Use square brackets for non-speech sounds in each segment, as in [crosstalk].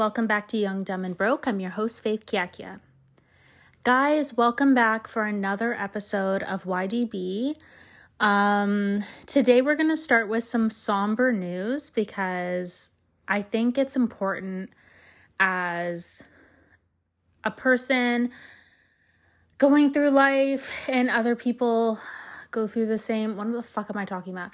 Welcome back to Young, Dumb, and Broke. I'm your host, Faith Kiakia. Guys, welcome back for another episode of YDB. Um, today we're going to start with some somber news because I think it's important as a person going through life and other people go through the same. What the fuck am I talking about?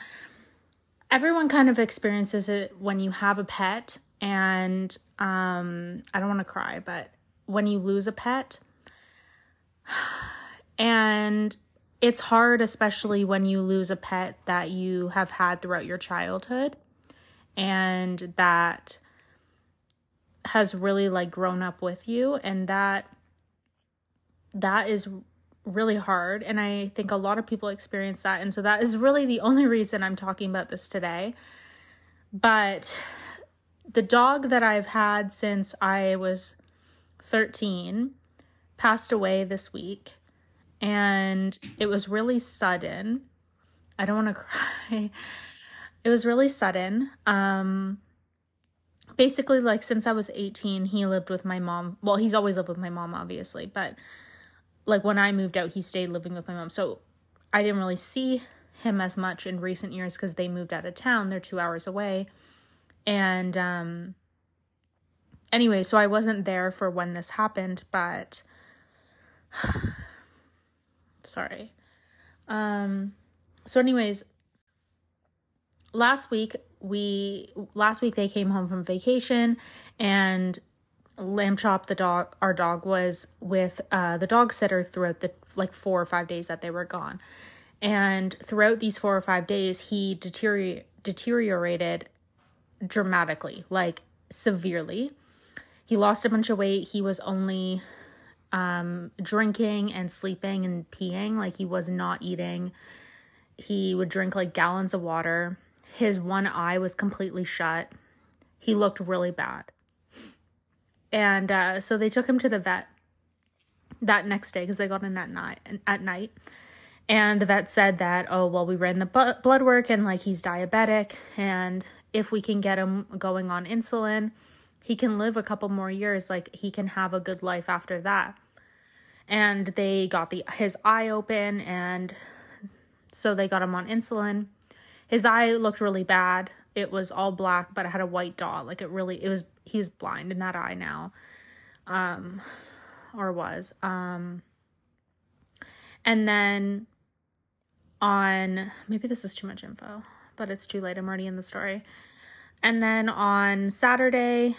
Everyone kind of experiences it when you have a pet, and um, I don't want to cry, but when you lose a pet, [sighs] and it's hard, especially when you lose a pet that you have had throughout your childhood and that has really like grown up with you and that that is really hard. And i think a lot of people experience that. And so that is really the only reason i'm talking about this today. But the dog that i've had since i was 13 passed away this week and it was really sudden. I don't want to [laughs] cry. It was really sudden. Um basically like since I was 18, he lived with my mom. Well, he's always lived with my mom obviously, but like when I moved out, he stayed living with my mom. So I didn't really see him as much in recent years cuz they moved out of town. They're 2 hours away. And um anyway, so I wasn't there for when this happened, but [sighs] sorry. Um so anyways, last week we last week they came home from vacation and lamb chop the dog our dog was with uh the dog sitter throughout the like 4 or 5 days that they were gone. And throughout these 4 or 5 days he deterior- deteriorated dramatically, like severely. He lost a bunch of weight. He was only um, drinking and sleeping and peeing. Like he was not eating. He would drink like gallons of water. His one eye was completely shut. He looked really bad. And uh, so they took him to the vet that next day because they got in at night. At night, and the vet said that oh well we ran the blood work and like he's diabetic and if we can get him going on insulin he can live a couple more years like he can have a good life after that. And they got the his eye open and so they got him on insulin. His eye looked really bad. It was all black but it had a white dot. Like it really it was he was blind in that eye now. Um or was. Um and then on maybe this is too much info but it's too late i'm already in the story and then on saturday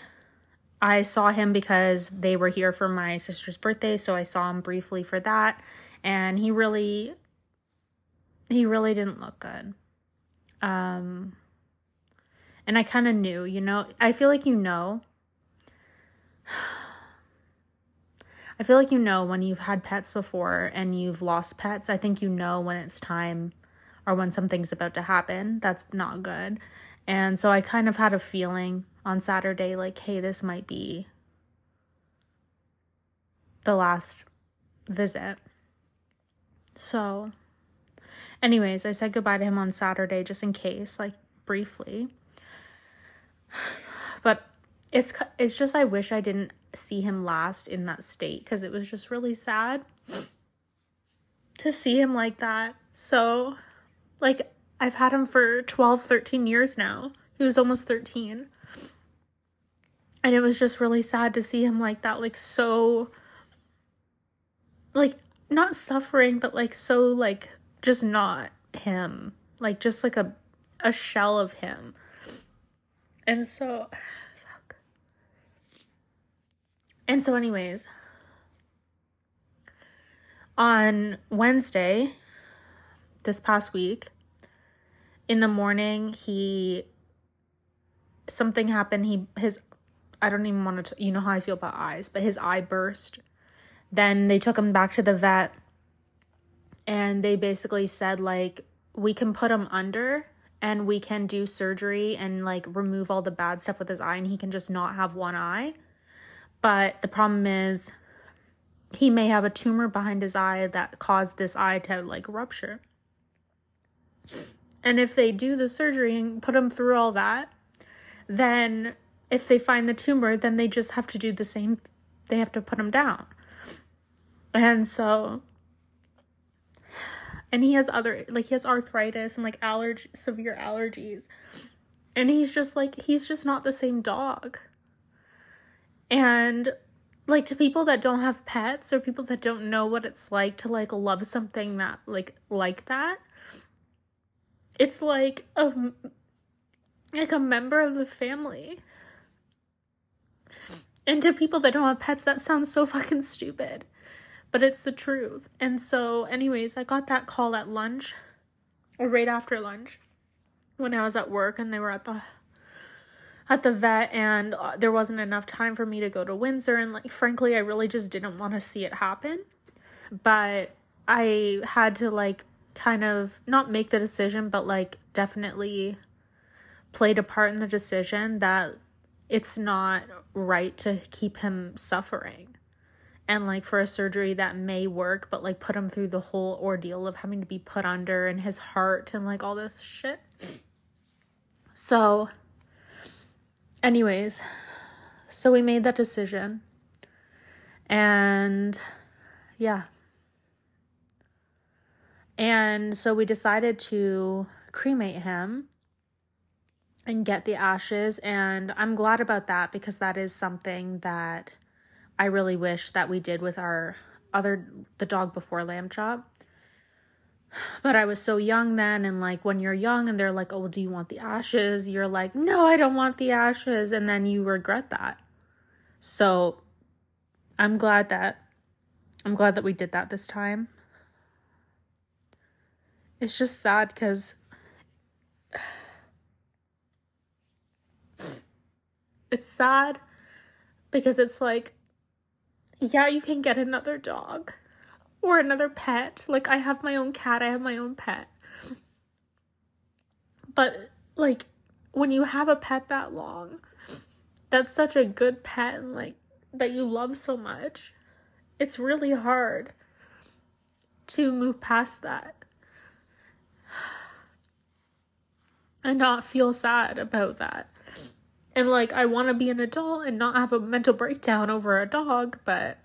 I saw him because they were here for my sister's birthday, so I saw him briefly for that, and he really he really didn't look good. Um and I kind of knew, you know, I feel like you know. [sighs] I feel like you know when you've had pets before and you've lost pets. I think you know when it's time or when something's about to happen. That's not good. And so I kind of had a feeling on Saturday, like, hey, this might be the last visit. So, anyways, I said goodbye to him on Saturday just in case, like briefly. [sighs] But it's it's just I wish I didn't see him last in that state cuz it was just really sad to see him like that. So, like I've had him for 12, 13 years now. He was almost 13 and it was just really sad to see him like that like so like not suffering but like so like just not him. Like just like a a shell of him. And so [sighs] fuck. And so anyways on wednesday this past week in the morning he something happened he his I don't even want to, you know how I feel about eyes, but his eye burst. Then they took him back to the vet and they basically said, like, we can put him under and we can do surgery and like remove all the bad stuff with his eye and he can just not have one eye. But the problem is he may have a tumor behind his eye that caused this eye to like rupture. And if they do the surgery and put him through all that, then if they find the tumor, then they just have to do the same, they have to put him down. And so, and he has other, like, he has arthritis and like allergy, severe allergies. And he's just like, he's just not the same dog. And like to people that don't have pets or people that don't know what it's like to like love something that like like that it's like a like a member of the family. And to people that don't have pets that sounds so fucking stupid but it's the truth. And so anyways i got that call at lunch or right after lunch when i was at work and they were at the at the vet and uh, there wasn't enough time for me to go to Windsor. And like frankly I really just didn't want to see it happen. But I had to like kind of not make the decision but like definitely played a part in the decision that it's not right to keep him suffering. And like for a surgery that may work, but like put him through the whole ordeal of having to be put under and his heart and like all this shit. So anyways, so we made that decision. And yeah. And so we decided to cremate him and get the ashes. And I'm glad about that because that is something that I really wish that we did with our other, the dog before Lamb Chop but I was so young then, and like when you're young and they're like, oh, do you want the ashes? You're like, no, I don't want the ashes. And then you regret that. So I'm glad that I'm glad that we did that this time. It's just sad because it's sad because it's like, yeah, you can get another dog or another pet. Like I have my own cat, I have my own pet. But like when you have a pet that long, that's such a good pet and like that you love so much. It's really hard to move past that. And not feel sad about that. And like I want to be an adult and not have a mental breakdown over a dog, but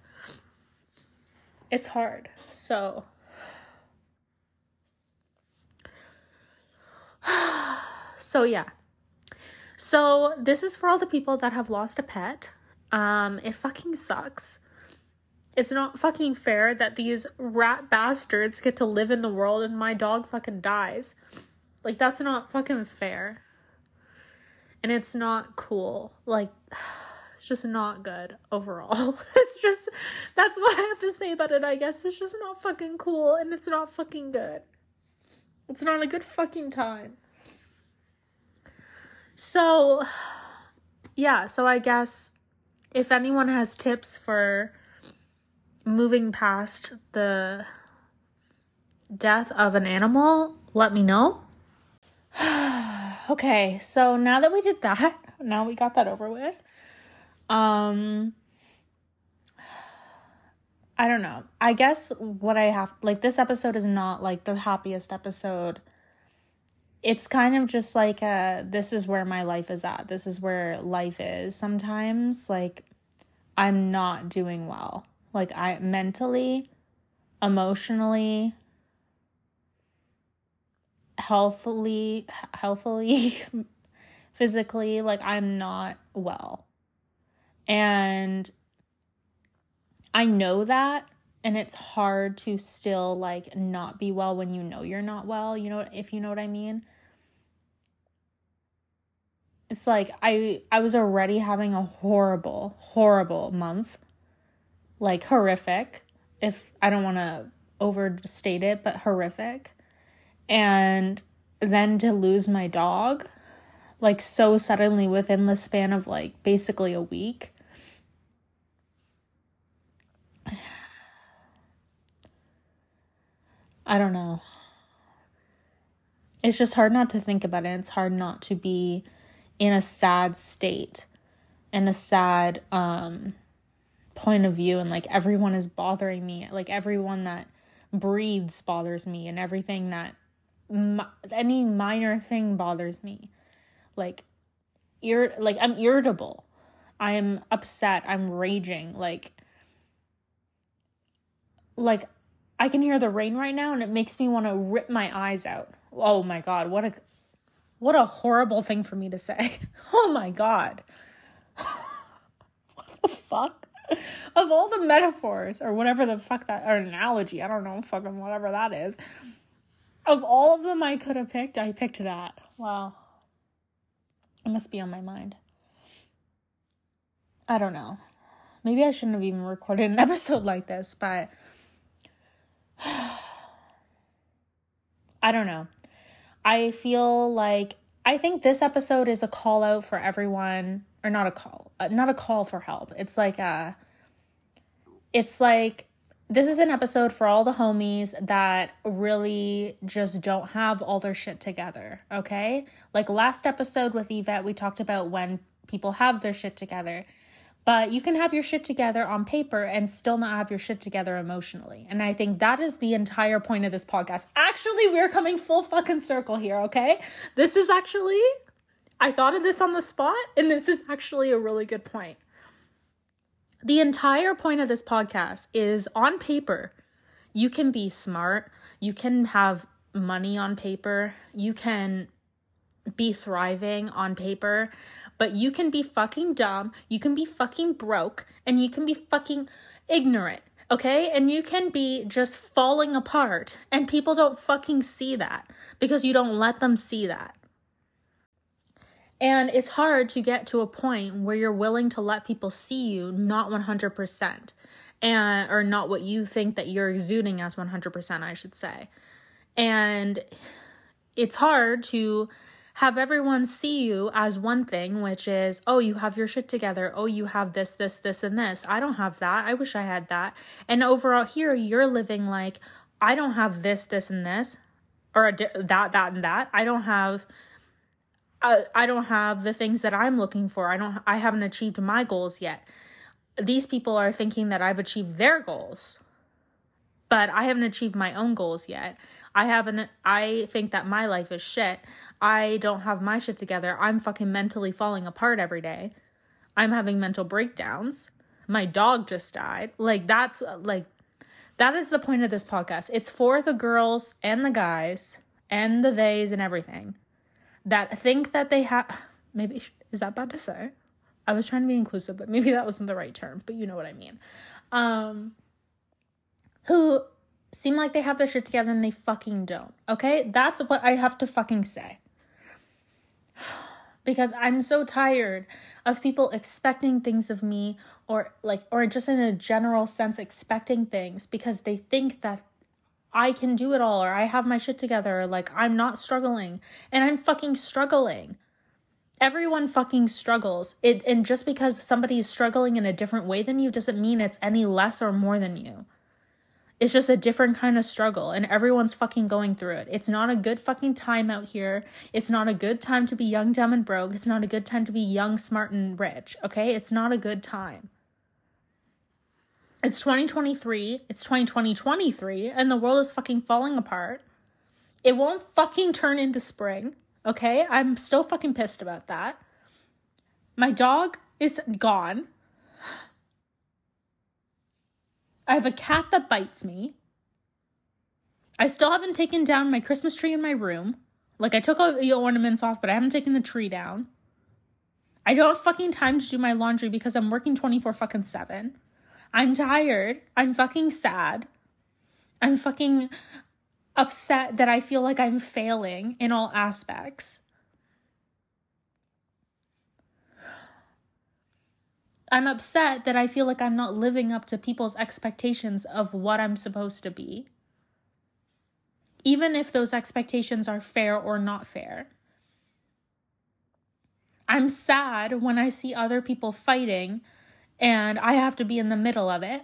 it's hard. So [sighs] So yeah. So this is for all the people that have lost a pet. Um it fucking sucks. It's not fucking fair that these rat bastards get to live in the world and my dog fucking dies. Like that's not fucking fair. And it's not cool. Like [sighs] it's just not good overall. [laughs] it's just that's what I have to say about it, I guess. It's just not fucking cool and it's not fucking good. It's not a good fucking time. So [sighs] yeah, so I guess if anyone has tips for moving past the death of an animal, let me know. [sighs] okay, so now that we did that, [laughs] now we got that over with. Um I don't know. I guess what I have like this episode is not like the happiest episode. It's kind of just like a this is where my life is at. This is where life is. Sometimes like I'm not doing well. Like I mentally, emotionally, healthily, healthily, [laughs] physically, like I'm not well. And I know that and it's hard to still like not be well when you know you're not well, you know if you know what I mean. It's like I I was already having a horrible horrible month. Like horrific if I don't want to overstate it, but horrific. And then to lose my dog like so suddenly within the span of like basically a week I don't know. It's just hard not to think about it. It's hard not to be in a sad state and a sad um point of view and like everyone is bothering me. Like everyone that breathes bothers me and everything that any minor thing bothers me. Like ir- like I'm irritable. I am upset. I'm raging. Like like I can hear the rain right now and it makes me want to rip my eyes out. Oh my god, what a what a horrible thing for me to say. [laughs] Oh my god. [laughs] what the fuck? Of all the metaphors or whatever the fuck that or analogy, I don't know, fucking whatever that is. Of all of them I could have picked, I picked that. Wow. It must be on my mind. I don't know. Maybe I shouldn't have even recorded an [laughs] episode like this, but [sighs] I don't know. I feel like I think this episode is a call out for everyone or not a call, uh, not a call for help. It's like a it's like this is an episode for all the homies that really just don't have all their shit together, okay? Like last episode with Yvette, we talked about when people have their shit together. But you can have your shit together on paper and still not have your shit together emotionally. And I think that is the entire point of this podcast. Actually, we're coming full fucking circle here, okay? This is actually, I thought of this on the spot, and this is actually a really good point. The entire point of this podcast is on paper, you can be smart, you can have money on paper, you can be thriving on paper, but you can be fucking dumb, you can be fucking broke, and you can be fucking ignorant, okay? And you can be just falling apart, and people don't fucking see that because you don't let them see that. And it's hard to get to a point where you're willing to let people see you not 100% and or not what you think that you're exuding as 100%, I should say. And it's hard to have everyone see you as one thing, which is, oh, you have your shit together. Oh, you have this, this, this, and this. I don't have that. I wish I had that. And overall, here you're living like, I don't have this, this, and this, or that, that, and that. I don't have. I, don't have the things that I'm looking for. I don't I haven't achieved my goals yet. These people are thinking that I've achieved their goals. But I haven't achieved my own goals yet. I haven't I think that my life is shit. I don't have my shit together. I'm fucking mentally falling apart every day. I'm having mental breakdowns. My dog just died. Like that's like that is the point of this podcast. It's for the girls and the guys and the theys and everything that think that they have maybe is that bad to say? I was trying to be inclusive, but maybe that wasn't the right term, but you know what I mean. Um who seem like they have their shit together and they fucking don't. Okay? That's what I have to fucking say. [sighs] because I'm so tired of people expecting things of me or like or just in a general sense expecting things because they think that I can do it all or I have my shit together like I'm not struggling and I'm fucking struggling. Everyone fucking struggles. It and just because somebody is struggling in a different way than you doesn't mean it's any less or more than you. It's just a different kind of struggle, and everyone's fucking going through it. It's not a good fucking time out here. It's not a good time to be young, dumb, and broke. It's not a good time to be young, smart, and rich, okay? It's not a good time. It's 2023, it's 2023, and the world is fucking falling apart. It won't fucking turn into spring, okay? I'm still fucking pissed about that. My dog is gone. [sighs] I have a cat that bites me. I still haven't taken down my Christmas tree in my room. Like I took all the ornaments off, but I haven't taken the tree down. I don't have fucking time to do my laundry because I'm working 24 fucking 7. I'm tired. I'm fucking sad. I'm fucking upset that I feel like I'm failing in all aspects. I'm upset that I feel like I'm not living up to people's expectations of what I'm supposed to be. Even if those expectations are fair or not fair. I'm sad when I see other people fighting and I have to be in the middle of it.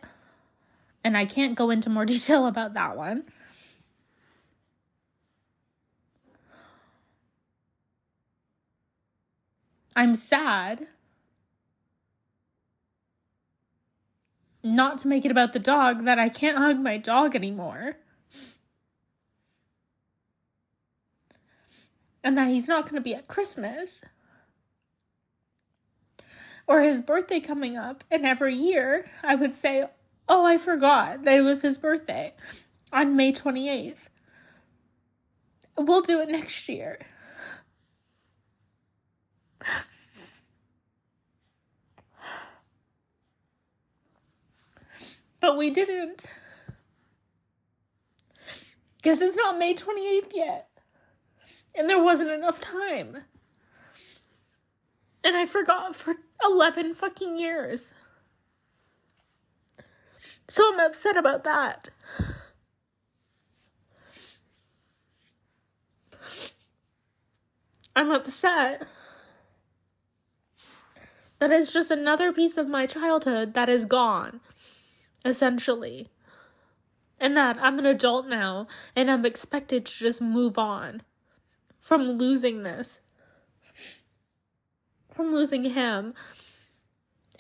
And I can't go into more [laughs] detail about that one. I'm sad not to make it about the dog that I can't hug my dog anymore. And that he's not going to be at Christmas. Or his birthday coming up, and every year I would say, Oh, I forgot that it was his birthday on May 28th. We'll do it next year. But we didn't. Because it's not May 28th yet. And there wasn't enough time. And I forgot for 11 fucking years. So I'm upset about that. I'm upset that it's just another piece of my childhood that is gone, essentially. And that I'm an adult now and I'm expected to just move on from losing this, from losing him,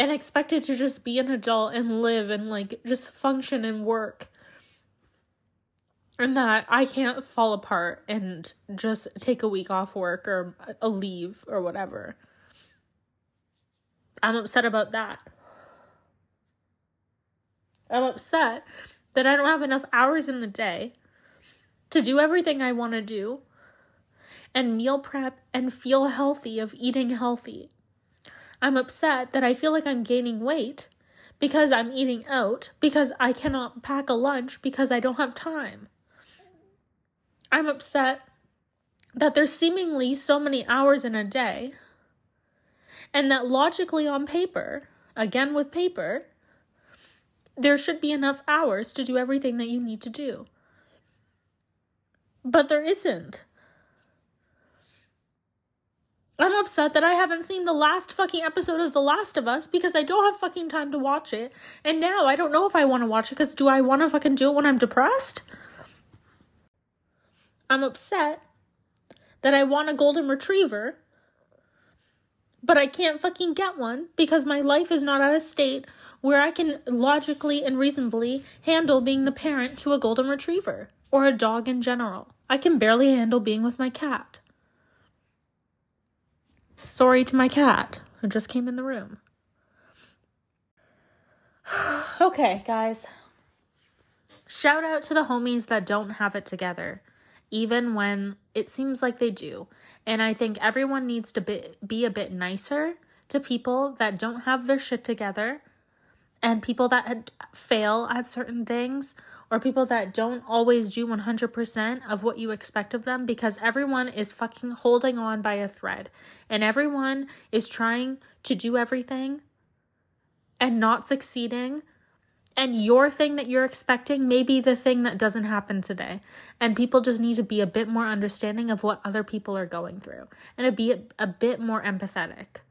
and expected to just be an adult and live and like just function and work. And that I can't fall apart and just take a week off work or a leave or whatever. I'm upset about that. I'm upset that I don't have enough hours in the day to do everything I want to do and meal prep and feel healthy of eating healthy. I'm upset that I feel like I'm gaining weight because I'm eating out because I cannot pack a lunch because I don't have time. I'm upset that there's seemingly so many hours in a day and that logically on paper, again with paper, there should be enough hours to do everything that you need to do. But there isn't. I'm upset that I haven't seen the last fucking episode of The Last of Us because I don't have fucking time to watch it. And now I don't know if I want to watch it because do I want to fucking do it when I'm depressed? I'm upset that I want a golden retriever, but I can't fucking get one because my life is not at a state where I can logically and reasonably handle being the parent to a golden retriever or a dog in general. I can barely handle being with my cat. Sorry to my cat who just came in the room. [sighs] okay, guys. Shout out to the homies that don't have it together, even when it seems like they do. And I think everyone needs to be, be a bit nicer to people that don't have their shit together and people that fail at certain things or people that don't always do 100% of what you expect of them because everyone is fucking holding on by a thread and everyone is trying to do everything and not succeeding. And your thing that you're expecting may be the thing that doesn't happen today. And people just need to be a bit more understanding of what other people are going through and to be a, a bit more empathetic.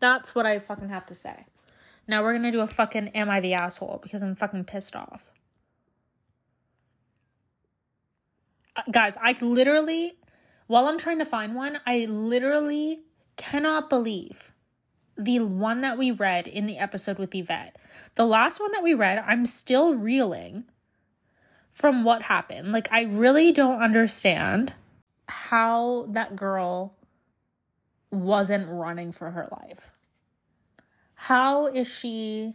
That's what I fucking have to say. Now we're gonna do a fucking Am I the Asshole because I'm fucking pissed off. Uh, guys, I literally, while I'm trying to find one, I literally cannot believe the one that we read in the episode with Yvette. The last one that we read, I'm still reeling from what happened. Like, I really don't understand how that girl wasn't running for her life. How is she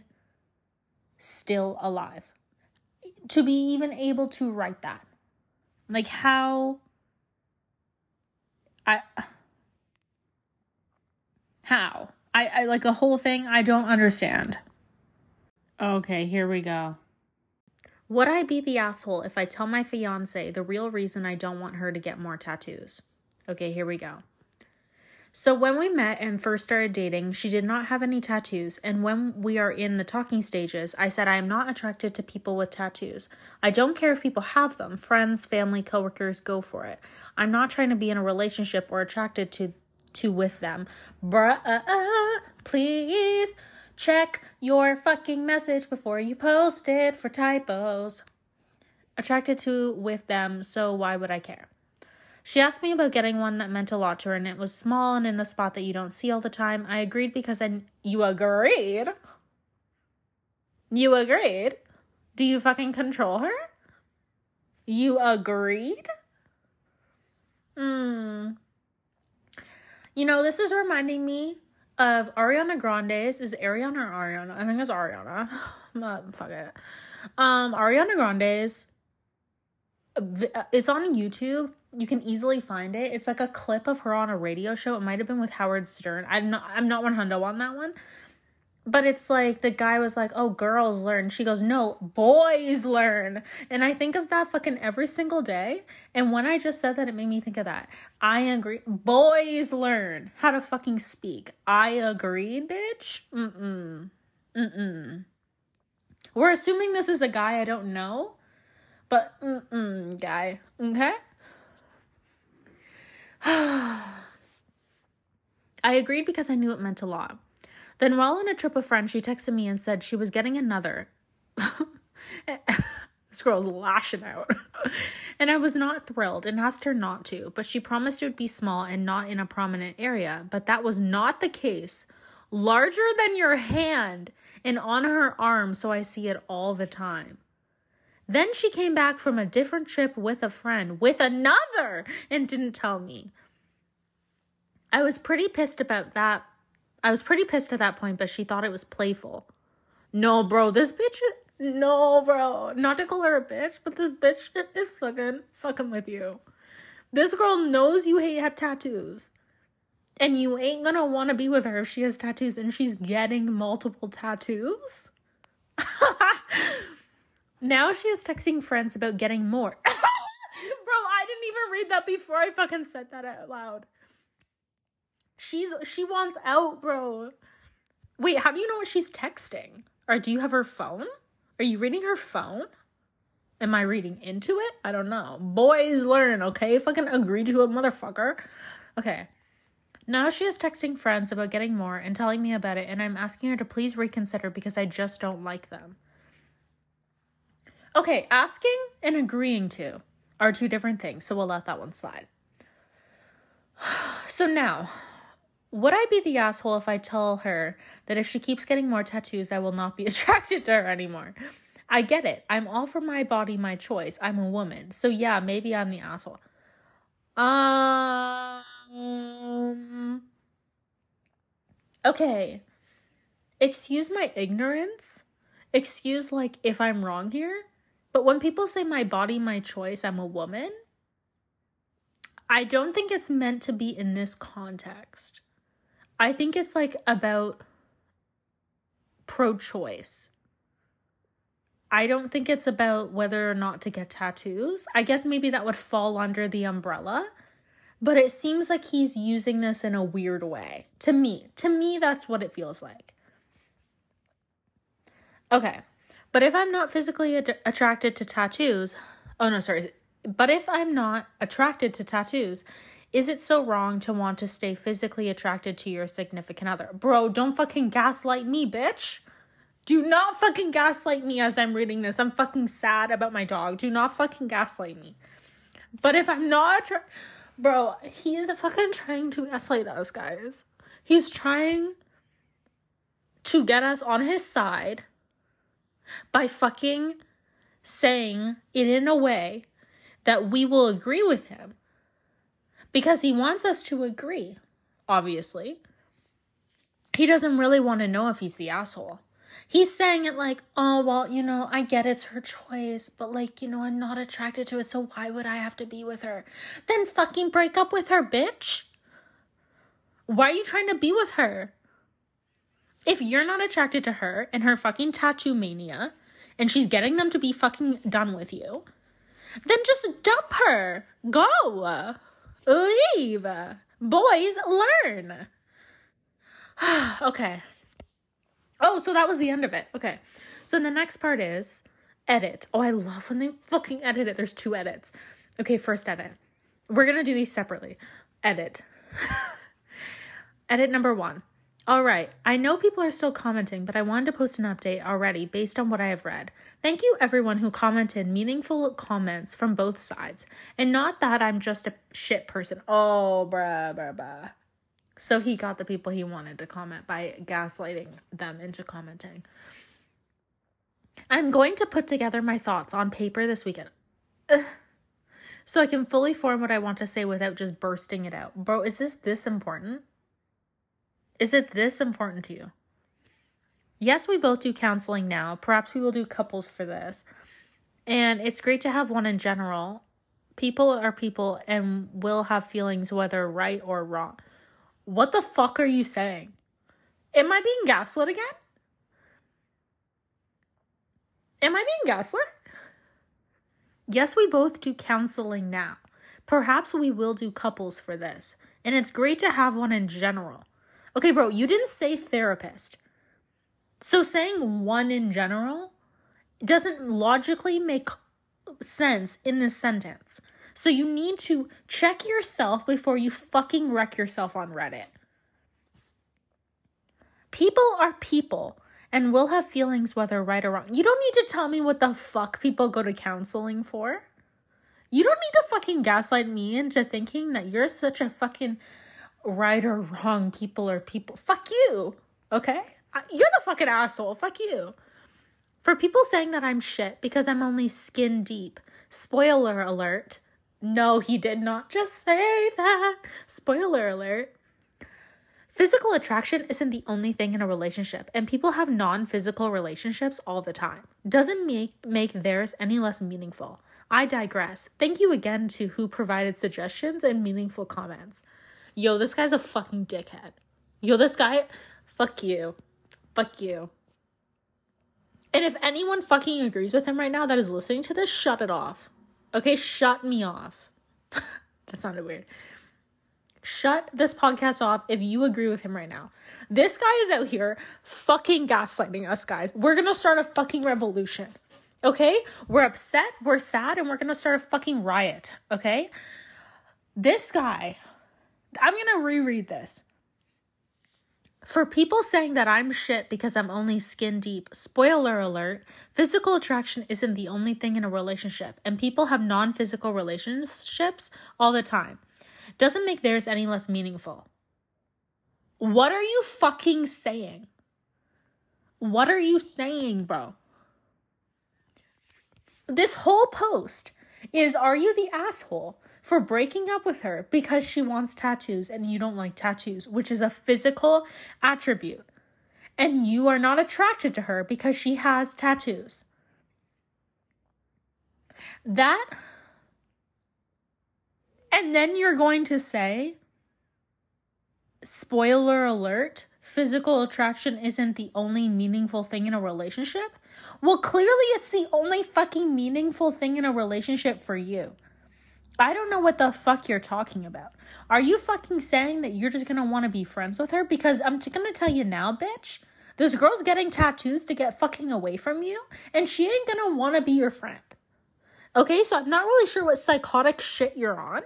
still alive? To be even able to write that. Like how I how? I, I like the whole thing I don't understand. Okay, here we go. Would I be the asshole if I tell my fiance the real reason I don't want her to get more tattoos? Okay, here we go. So when we met and first started dating, she did not have any tattoos, and when we are in the talking stages, I said I am not attracted to people with tattoos. I don't care if people have them, friends, family, coworkers, go for it. I'm not trying to be in a relationship or attracted to to with them. Bruh, please check your fucking message before you post it for typos. Attracted to with them, so why would I care? She asked me about getting one that meant a lot to her, and it was small and in a spot that you don't see all the time. I agreed because I. You agreed? You agreed? Do you fucking control her? You agreed? Mm. You know, this is reminding me of Ariana Grande's. Is Ariana or Ariana? I think it's Ariana. [sighs] fuck it. Um, Ariana Grande's. It's on YouTube. You can easily find it. It's like a clip of her on a radio show. It might have been with Howard Stern. I'm not. I'm not one hundred on that one, but it's like the guy was like, "Oh, girls learn." She goes, "No, boys learn." And I think of that fucking every single day. And when I just said that, it made me think of that. I agree. Boys learn how to fucking speak. I agree, bitch. Mm-mm. Mm-mm. We're assuming this is a guy I don't know, but mm-mm, guy. Okay? [sighs] I agreed because I knew it meant a lot. Then, while on a trip with friends, she texted me and said she was getting another. [laughs] this girl's lashing out. [laughs] and I was not thrilled and asked her not to, but she promised it would be small and not in a prominent area. But that was not the case. Larger than your hand and on her arm, so I see it all the time. Then she came back from a different trip with a friend, with another, and didn't tell me. I was pretty pissed about that, I was pretty pissed at that point, but she thought it was playful. No, bro, this bitch. No, bro. Not to call her a bitch, but this bitch is fucking fucking with you. This girl knows you hate tattoos. And you ain't gonna wanna be with her if she has tattoos and she's getting multiple tattoos. [laughs] now she is texting friends about getting more. [laughs] bro, I didn't even read that before I fucking said that out loud. She's she wants out, bro. Wait, how do you know what she's texting? Or do you have her phone? Are you reading her phone? Am I reading into it? I don't know. Boys learn, okay? Fucking agree to a motherfucker. Okay. Now she is texting friends about getting more and telling me about it, and I'm asking her to please reconsider because I just don't like them. Okay, asking and agreeing to are two different things, so we'll let that one slide. [sighs] So now, would I be the asshole if I tell her that if she keeps getting more tattoos, I will not be [laughs] attracted to her anymore? I get it. I'm all for my body, my choice. I'm a woman. So yeah, maybe I'm the asshole. Um Okay. Excuse my ignorance. Excuse like if I'm wrong here. But when people say my body, my choice, I'm a woman, I don't think it's meant to be in this context. I think it's like about pro choice. I don't think it's about whether or not to get tattoos. I guess maybe that would fall under the umbrella. But it seems like he's using this in a weird way. To me, to me that's what it feels like. Okay. But if I'm not physically ad- attracted to tattoos, oh no, sorry. But if I'm not attracted to tattoos, is it so wrong to want to stay physically attracted to your significant other? Bro, don't fucking gaslight me, bitch. Do not fucking gaslight me as I'm reading this. I'm fucking sad about my dog. Do not fucking gaslight me. But if I'm not, tra- bro, he is fucking trying to gaslight us, guys. He's trying to get us on his side by fucking saying it in a way that we will agree with him because he wants us to agree, obviously. He doesn't really want to know if he's the asshole. He's saying it like, oh, well, you know, I get it's her choice, but like, you know, I'm not attracted to it, so why would I have to be with her? Then fucking break up with her, bitch. Why are you trying to be with her? If you're not attracted to her and her fucking tattoo mania, and she's getting them to be fucking done with you, then just dump her. Go. Leave. Boys, learn. [sighs] okay. Oh, so that was the end of it. Okay. So the next part is edit. Oh, I love when they fucking edit it. There's two edits. Okay, first edit. We're going to do these separately. Edit. [laughs] edit number one. All right, I know people are still commenting, but I wanted to post an update already based on what I have read. Thank you, everyone who commented meaningful comments from both sides. And not that I'm just a shit person. Oh, bruh, bruh, bruh. So he got the people he wanted to comment by gaslighting them into commenting. I'm going to put together my thoughts on paper this weekend. so I can fully form what I want to say without just bursting it out. Bro, is this this important? Is it this important to you? Yes, we both do counseling now. Perhaps we will do couples for this. And it's great to have one in general. People are people and will have feelings whether right or wrong. What the fuck are you saying? Am I being gaslit again? Am I being gaslit? Yes, we both do counseling now. Perhaps we will do couples for this. And it's great to have one in general. Okay, bro, you didn't say therapist. So saying one in general doesn't logically make sense in this sentence. So you need to check yourself before you fucking wreck yourself on Reddit. People are people and will have feelings whether right or wrong. You don't need to tell me what the fuck people go to counseling for. You don't need to fucking gaslight me into thinking that you're such a fucking right or wrong people or people. Fuck you. Okay? Uh, you're the fucking asshole. Fuck you. For people saying that I'm shit because I'm only skin deep, spoiler alert. No, he did not just say that. Spoiler alert. Physical attraction isn't the only thing in a relationship, and people have non-physical relationships all the time. Doesn't make make theirs any less meaningful. I digress. Thank you again to who provided suggestions and meaningful comments. Yo, this guy's a fucking dickhead. Yo, this guy, fuck you. Fuck you. And if anyone fucking agrees with him right now that is listening to this, shut it off. Okay, shut me off. [laughs] that sounded weird shut this podcast off if you agree with him right now. This guy is out here fucking gaslighting us, guys. We're gonna start a fucking revolution. Okay? We're upset, we're sad, and we're gonna start a fucking riot. Okay? This guy, I'm gonna reread this. For people saying that I'm shit because I'm only skin deep, spoiler alert, physical attraction isn't the only thing in a relationship, and people have non physical relationships all the time doesn't make theirs any less meaningful. What are you fucking saying? What are you saying, bro? This whole post is Are you the asshole for breaking up with her because she wants tattoos and you don't like tattoos, which is a physical attribute? And you are not attracted to her because she has tattoos. That and then you're going to say, spoiler alert, physical attraction isn't the only meaningful thing in a relationship? Well, clearly it's the only fucking meaningful thing in a relationship for you. I don't know what the fuck you're talking about. Are you fucking saying that you're just gonna wanna be friends with her? Because I'm t- gonna tell you now, bitch. This girl's getting tattoos to get fucking away from you, and she ain't gonna wanna be your friend. Okay, so I'm not really sure what psychotic shit you're on,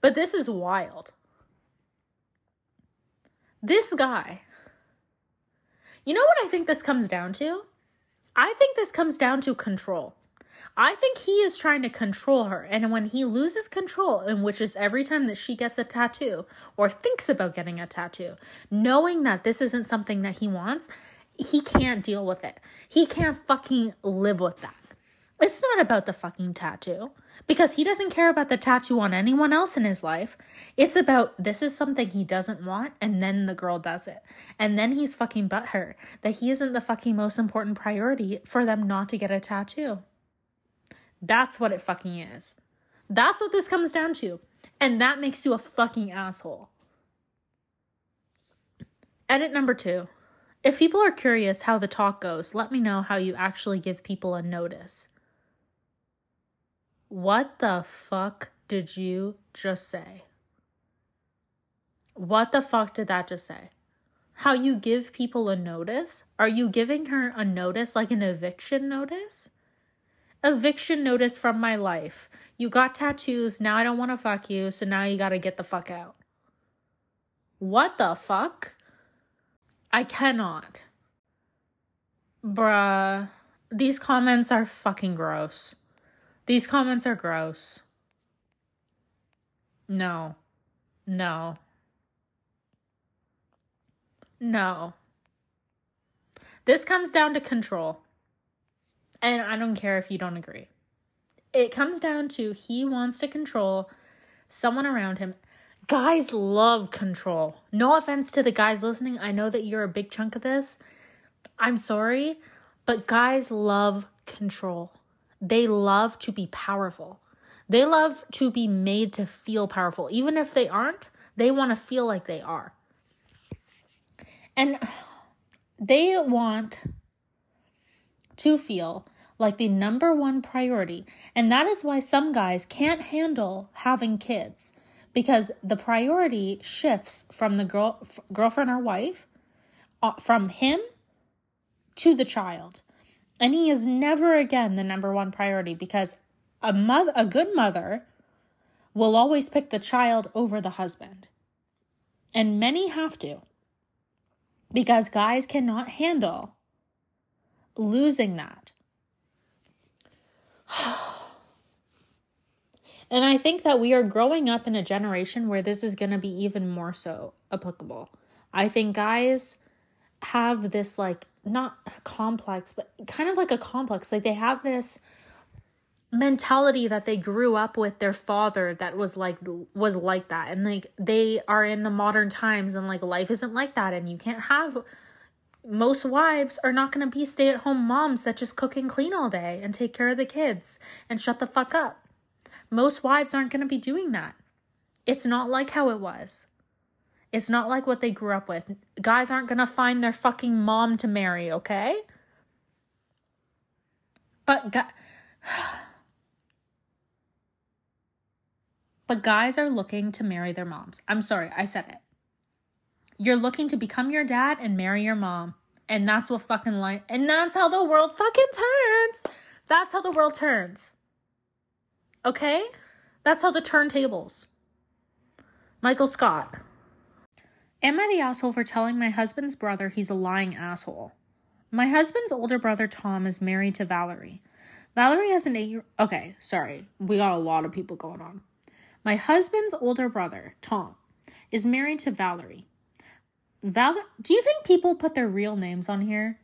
but this is wild. This guy. You know what I think this comes down to? I think this comes down to control. I think he is trying to control her. And when he loses control, and which is every time that she gets a tattoo or thinks about getting a tattoo, knowing that this isn't something that he wants, he can't deal with it. He can't fucking live with that. It's not about the fucking tattoo because he doesn't care about the tattoo on anyone else in his life. It's about this is something he doesn't want, and then the girl does it. And then he's fucking butthurt that he isn't the fucking most important priority for them not to get a tattoo. That's what it fucking is. That's what this comes down to. And that makes you a fucking asshole. Edit number two. If people are curious how the talk goes, let me know how you actually give people a notice. What the fuck did you just say? What the fuck did that just say? How you give people a notice? Are you giving her a notice like an eviction notice? Eviction notice from my life. You got tattoos, now I don't want to fuck you, so now you gotta get the fuck out. What the fuck? I cannot. Bruh. These comments are fucking gross. These comments are gross. No. No. No. This comes down to control. And I don't care if you don't agree. it comes down to he wants to control someone around him. Guys love control. No offense to the guys listening. I know that you're a big chunk of this. I'm sorry, but guys love control. They love to be powerful. They love to be made to feel powerful. Even if they aren't, they want to feel like they are. And they want to feel like the number one priority. And that is why some guys can't handle having kids because the priority shifts from the girl f- girlfriend or wife uh, from him to the child. And he is never again the number one priority because a mother a good mother will always pick the child over the husband. And many have to. Because guys cannot handle losing that. [sighs] and I think that we are growing up in a generation where this is going to be even more so applicable. I think guys have this like not complex, but kind of like a complex. Like they have this mentality that they grew up with their father that was like was like that and like they are in the modern times and like life isn't like that and you can't have most wives are not going to be stay at home moms that just cook and clean all day and take care of the kids and shut the fuck up. Most wives aren't going to be doing that. It's not like how it was. It's not like what they grew up with. Guys aren't going to find their fucking mom to marry, okay? But [sighs] But guys are looking to marry their moms. I'm sorry, I said it. You're looking to become your dad and marry your mom. And that's what fucking life and that's how the world fucking turns. That's how the world turns. Okay? That's how the turntables. Michael Scott. Am I the asshole for telling my husband's brother he's a lying asshole? My husband's older brother Tom is married to Valerie. Valerie has an eight year okay, sorry. We got a lot of people going on. My husband's older brother, Tom, is married to Valerie. Val, do you think people put their real names on here?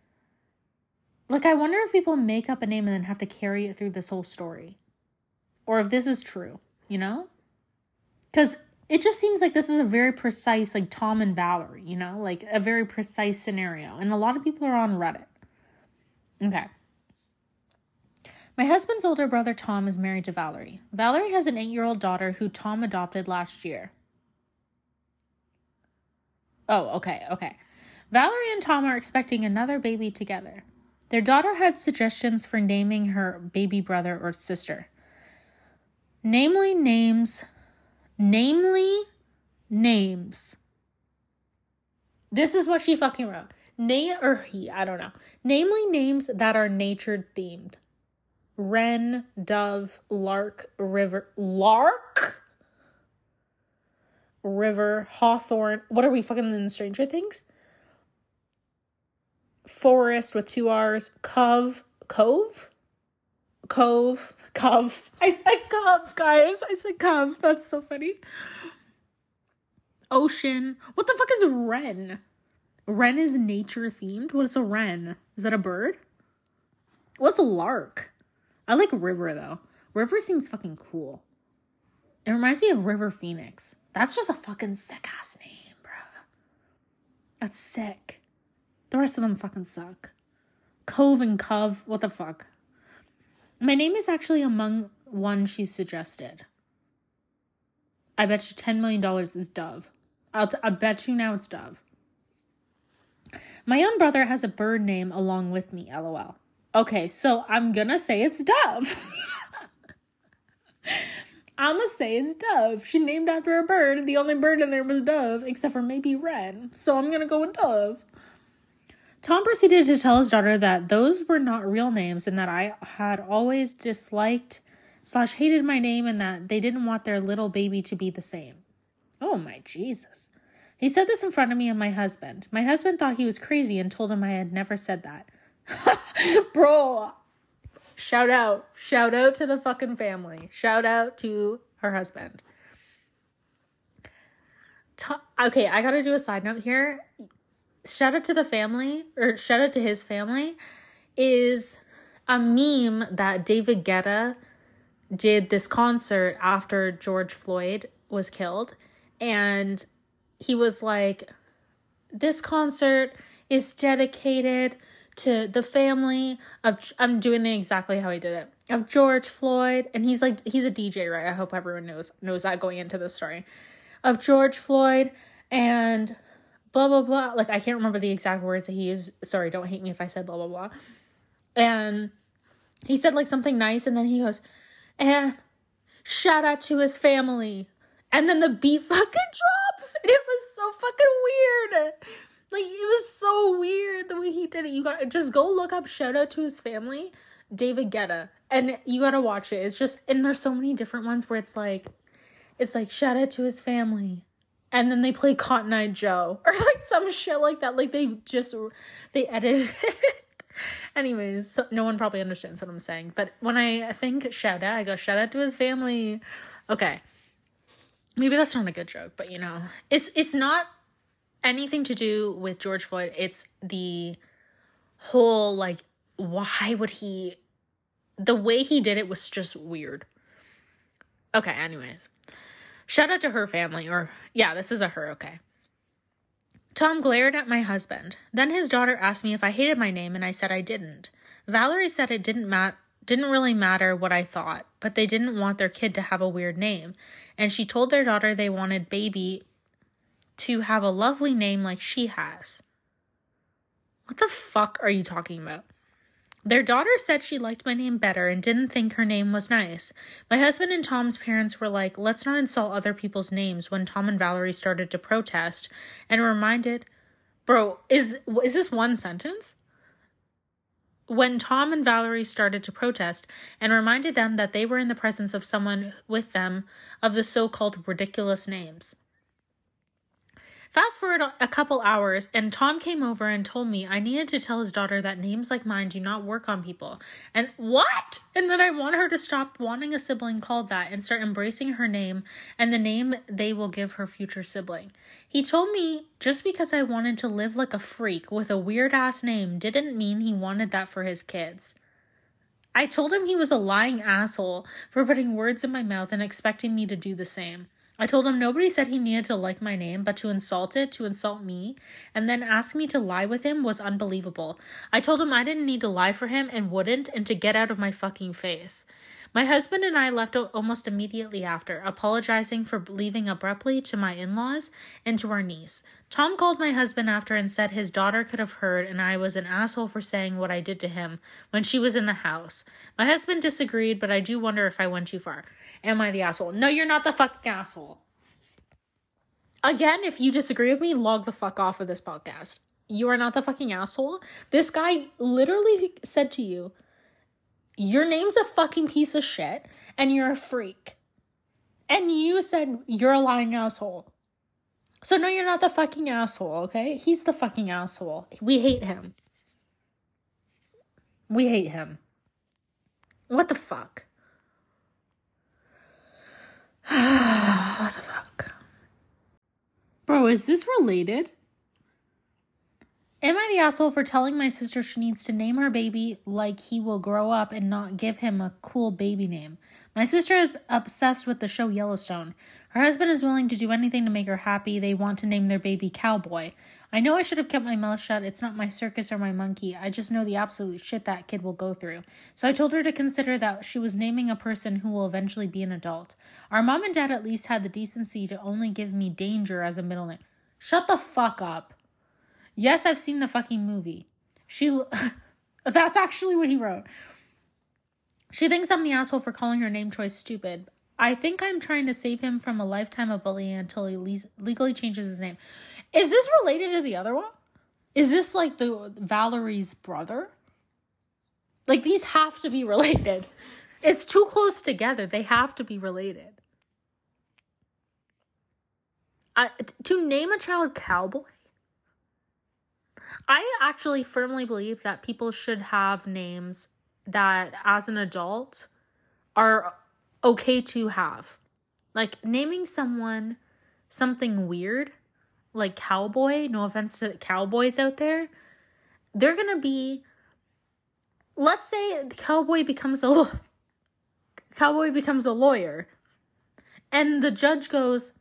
Like, I wonder if people make up a name and then have to carry it through this whole story. Or if this is true, you know? Because it just seems like this is a very precise, like Tom and Valerie, you know? Like a very precise scenario. And a lot of people are on Reddit. Okay. My husband's older brother Tom is married to Valerie. Valerie has an eight year old daughter who Tom adopted last year. Oh, okay, okay. Valerie and Tom are expecting another baby together. Their daughter had suggestions for naming her baby brother or sister. Namely, names. Namely, names. This is what she fucking wrote. Name or he, I don't know. Namely, names that are nature themed. Wren, dove, lark, river. Lark? River, Hawthorne. What are we fucking in Stranger Things? Forest with two R's. Cove. Cove? Cove. Cove. I said cove, guys. I said cove. That's so funny. Ocean. What the fuck is wren? Wren is nature themed. What is a wren? Is that a bird? What's a lark? I like River though. River seems fucking cool. It reminds me of River Phoenix. That's just a fucking sick ass name, bro. That's sick. The rest of them fucking suck. Cove and Cove, what the fuck? My name is actually among one she suggested. I bet you $10 million is Dove. I'll t- I bet you now it's Dove. My own brother has a bird name along with me, lol. Okay, so I'm gonna say it's Dove. [laughs] I'm gonna say it's Dove. She named after a bird. The only bird in there was Dove, except for maybe Wren. So I'm gonna go with Dove. Tom proceeded to tell his daughter that those were not real names and that I had always disliked slash hated my name and that they didn't want their little baby to be the same. Oh my Jesus. He said this in front of me and my husband. My husband thought he was crazy and told him I had never said that. [laughs] Bro, Shout out. Shout out to the fucking family. Shout out to her husband. okay, I gotta do a side note here. Shout out to the family, or shout out to his family, is a meme that David Guetta did this concert after George Floyd was killed. And he was like, This concert is dedicated to the family of I'm doing it exactly how he did it of George Floyd and he's like he's a DJ right? I hope everyone knows knows that going into the story. Of George Floyd and blah blah blah like I can't remember the exact words that he used. Sorry don't hate me if I said blah blah blah. And he said like something nice and then he goes and shout out to his family. And then the beat fucking [laughs] drops. And it was so fucking weird like it was so weird the way he did it. You got just go look up shout out to his family, David Guetta, and you gotta watch it. It's just and there's so many different ones where it's like, it's like shout out to his family, and then they play Cotton Eye Joe [laughs] or like some shit like that. Like they just they edited it. [laughs] Anyways, so no one probably understands what I'm saying. But when I think shout out, I go shout out to his family. Okay. Maybe that's not a good joke, but you know, it's it's not anything to do with George Floyd. It's the whole like why would he the way he did it was just weird. Okay, anyways. Shout out to her family or yeah, this is a her, okay. Tom glared at my husband. Then his daughter asked me if I hated my name and I said I didn't. Valerie said it didn't mat didn't really matter what I thought, but they didn't want their kid to have a weird name. And she told their daughter they wanted baby to have a lovely name like she has. What the fuck are you talking about? Their daughter said she liked my name better and didn't think her name was nice. My husband and Tom's parents were like, let's not insult other people's names when Tom and Valerie started to protest and reminded, bro, is is this one sentence? When Tom and Valerie started to protest and reminded them that they were in the presence of someone with them of the so called ridiculous names. Fast forward a couple hours, and Tom came over and told me I needed to tell his daughter that names like mine do not work on people. And what? And that I want her to stop wanting a sibling called that and start embracing her name and the name they will give her future sibling. He told me just because I wanted to live like a freak with a weird ass name didn't mean he wanted that for his kids. I told him he was a lying asshole for putting words in my mouth and expecting me to do the same. I told him nobody said he needed to like my name, but to insult it, to insult me, and then ask me to lie with him was unbelievable. I told him I didn't need to lie for him and wouldn't, and to get out of my fucking face. My husband and I left almost immediately after, apologizing for leaving abruptly to my in laws and to our niece. Tom called my husband after and said his daughter could have heard and I was an asshole for saying what I did to him when she was in the house. My husband disagreed, but I do wonder if I went too far. Am I the asshole? No, you're not the fucking asshole. Again, if you disagree with me, log the fuck off of this podcast. You are not the fucking asshole. This guy literally said to you, your name's a fucking piece of shit and you're a freak. And you said you're a lying asshole. So no, you're not the fucking asshole, okay? He's the fucking asshole. We hate him. We hate him. What the fuck? [sighs] what the fuck? Bro, is this related? Am I the asshole for telling my sister she needs to name her baby like he will grow up and not give him a cool baby name? My sister is obsessed with the show Yellowstone. Her husband is willing to do anything to make her happy. They want to name their baby Cowboy. I know I should have kept my mouth shut. It's not my circus or my monkey. I just know the absolute shit that kid will go through. So I told her to consider that she was naming a person who will eventually be an adult. Our mom and dad at least had the decency to only give me Danger as a middle name. Shut the fuck up. Yes, I've seen the fucking movie. She. [laughs] That's actually what he wrote. She thinks I'm the asshole for calling her name choice stupid. I think I'm trying to save him from a lifetime of bullying until he le- legally changes his name. Is this related to the other one? Is this like the Valerie's brother? Like these have to be [laughs] related. It's too close together. They have to be related. I, to name a child cowboy I actually firmly believe that people should have names that as an adult are okay to have. Like naming someone something weird, like cowboy, no offense to cowboys out there, they're gonna be let's say the cowboy becomes a Cowboy becomes a lawyer. And the judge goes,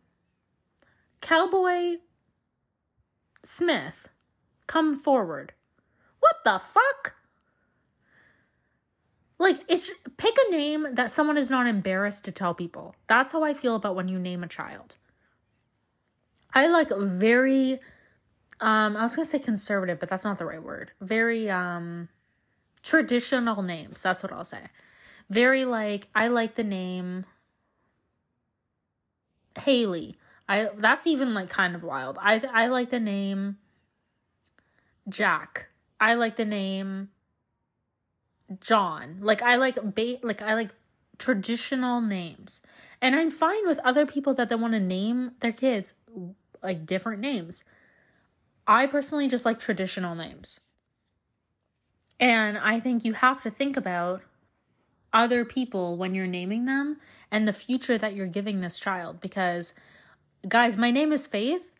Cowboy Smith, come forward. What the fuck? Like, it's pick a name that someone is not embarrassed to tell people. That's how I feel about when you name a child. I like very, um, I was gonna say conservative, but that's not the right word. Very, um, traditional names. That's what I'll say. Very like, I like the name Haley. I that's even like kind of wild. I I like the name Jack. I like the name John. Like I like ba- like I like traditional names. And I'm fine with other people that they want to name their kids like different names. I personally just like traditional names. And I think you have to think about other people when you're naming them and the future that you're giving this child because guys, my name is Faith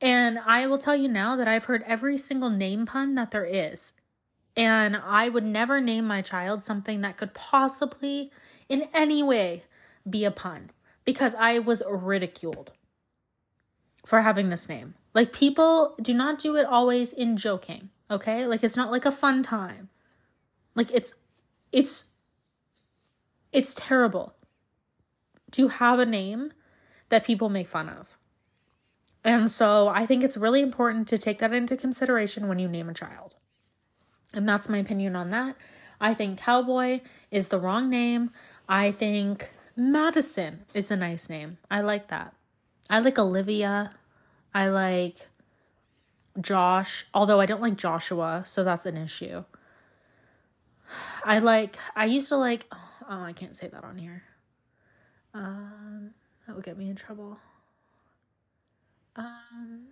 and I will tell you now that I've heard every single name pun that there is. And I would never name my child something that could possibly in any way be a pun because I was ridiculed for having this name. Like people do not do it always in joking, okay? Like it's not like a fun time. Like it's it's it's terrible to have a name that people make fun of. And so I think it's really important to take that into consideration when you name a child. And that's my opinion on that. I think Cowboy is the wrong name. I think Madison is a nice name. I like that. I like Olivia. I like Josh, although I don't like Joshua, so that's an issue. I like, I used to like, oh, I can't say that on here. Um, that would get me in trouble. Um,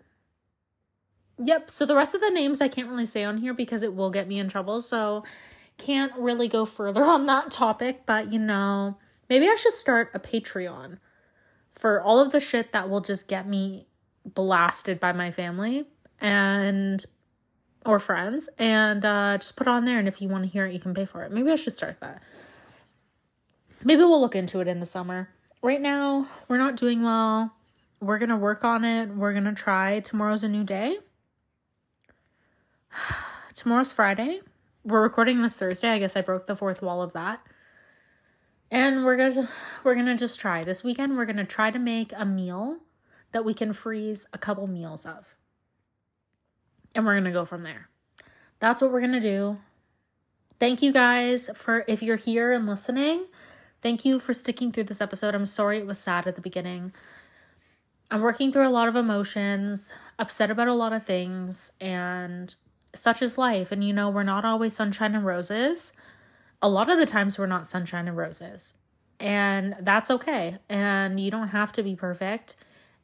yep. So the rest of the names I can't really say on here because it will get me in trouble. So can't really go further [laughs] on that topic. But you know, maybe I should start a Patreon for all of the shit that will just get me blasted by my family and or friends and uh just put it on there and if you want to hear it you can pay for it maybe i should start that maybe we'll look into it in the summer right now we're not doing well we're gonna work on it. We're gonna try. Tomorrow's a new day. [sighs] Tomorrow's Friday. We're recording this Thursday. I guess I broke the fourth wall of that. And we're gonna we're gonna just try. This weekend we're gonna try to make a meal that we can freeze a couple meals of. And we're gonna go from there. That's what we're gonna do. Thank you guys for if you're here and listening. Thank you for sticking through this episode. I'm sorry it was sad at the beginning. I'm working through a lot of emotions, upset about a lot of things, and such is life. And you know, we're not always sunshine and roses. A lot of the times, we're not sunshine and roses. And that's okay. And you don't have to be perfect,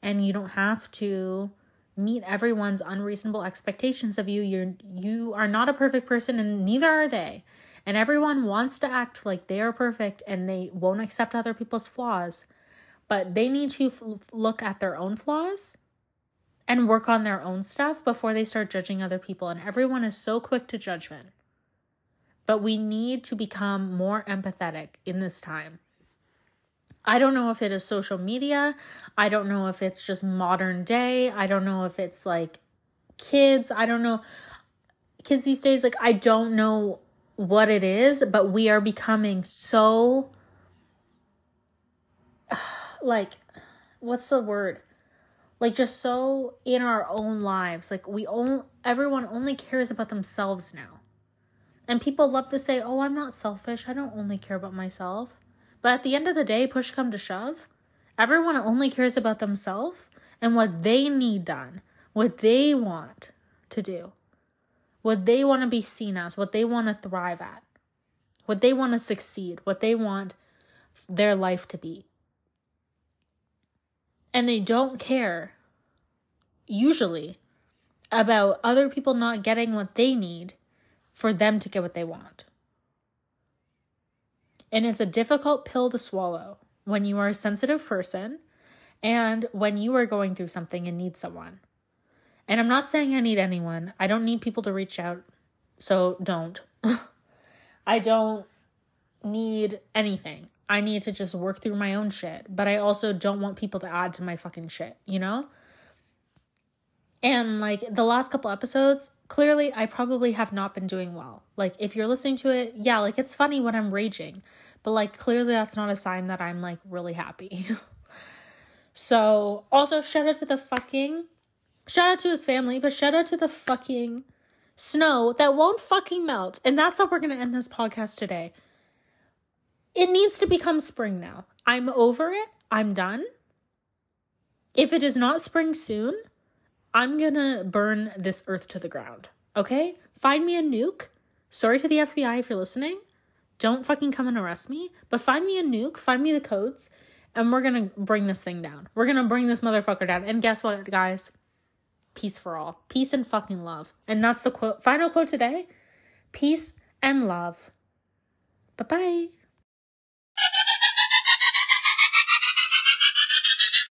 and you don't have to meet everyone's unreasonable expectations of you. You're you are not a perfect person and neither are they. And everyone wants to act like they are perfect and they won't accept other people's flaws but they need to f- look at their own flaws and work on their own stuff before they start judging other people. And everyone is so quick to judgment. But we need to become more empathetic in this time. I don't know if it is social media. I don't know if it's just modern day. I don't know if it's like kids. I don't know. Kids these days, like, I don't know what it is, but we are becoming so like what's the word? Like just so in our own lives. Like we all everyone only cares about themselves now. And people love to say, "Oh, I'm not selfish. I don't only care about myself." But at the end of the day, push come to shove, everyone only cares about themselves and what they need done, what they want to do, what they want to be seen as, what they want to thrive at, what they want to succeed, what they want their life to be and they don't care, usually, about other people not getting what they need for them to get what they want. And it's a difficult pill to swallow when you are a sensitive person and when you are going through something and need someone. And I'm not saying I need anyone. I don't need people to reach out. So don't. [laughs] I don't need anything. I need to just work through my own shit, but I also don't want people to add to my fucking shit, you know? And like the last couple episodes, clearly I probably have not been doing well. Like if you're listening to it, yeah, like it's funny when I'm raging, but like clearly that's not a sign that I'm like really happy. [laughs] so, also shout out to the fucking shout out to his family, but shout out to the fucking snow that won't fucking melt. And that's how we're going to end this podcast today. It needs to become spring now. I'm over it. I'm done. If it is not spring soon, I'm gonna burn this earth to the ground. Okay? Find me a nuke. Sorry to the FBI if you're listening. Don't fucking come and arrest me. But find me a nuke, find me the codes, and we're gonna bring this thing down. We're gonna bring this motherfucker down. And guess what, guys? Peace for all. Peace and fucking love. And that's the quote final quote today. Peace and love. Bye bye.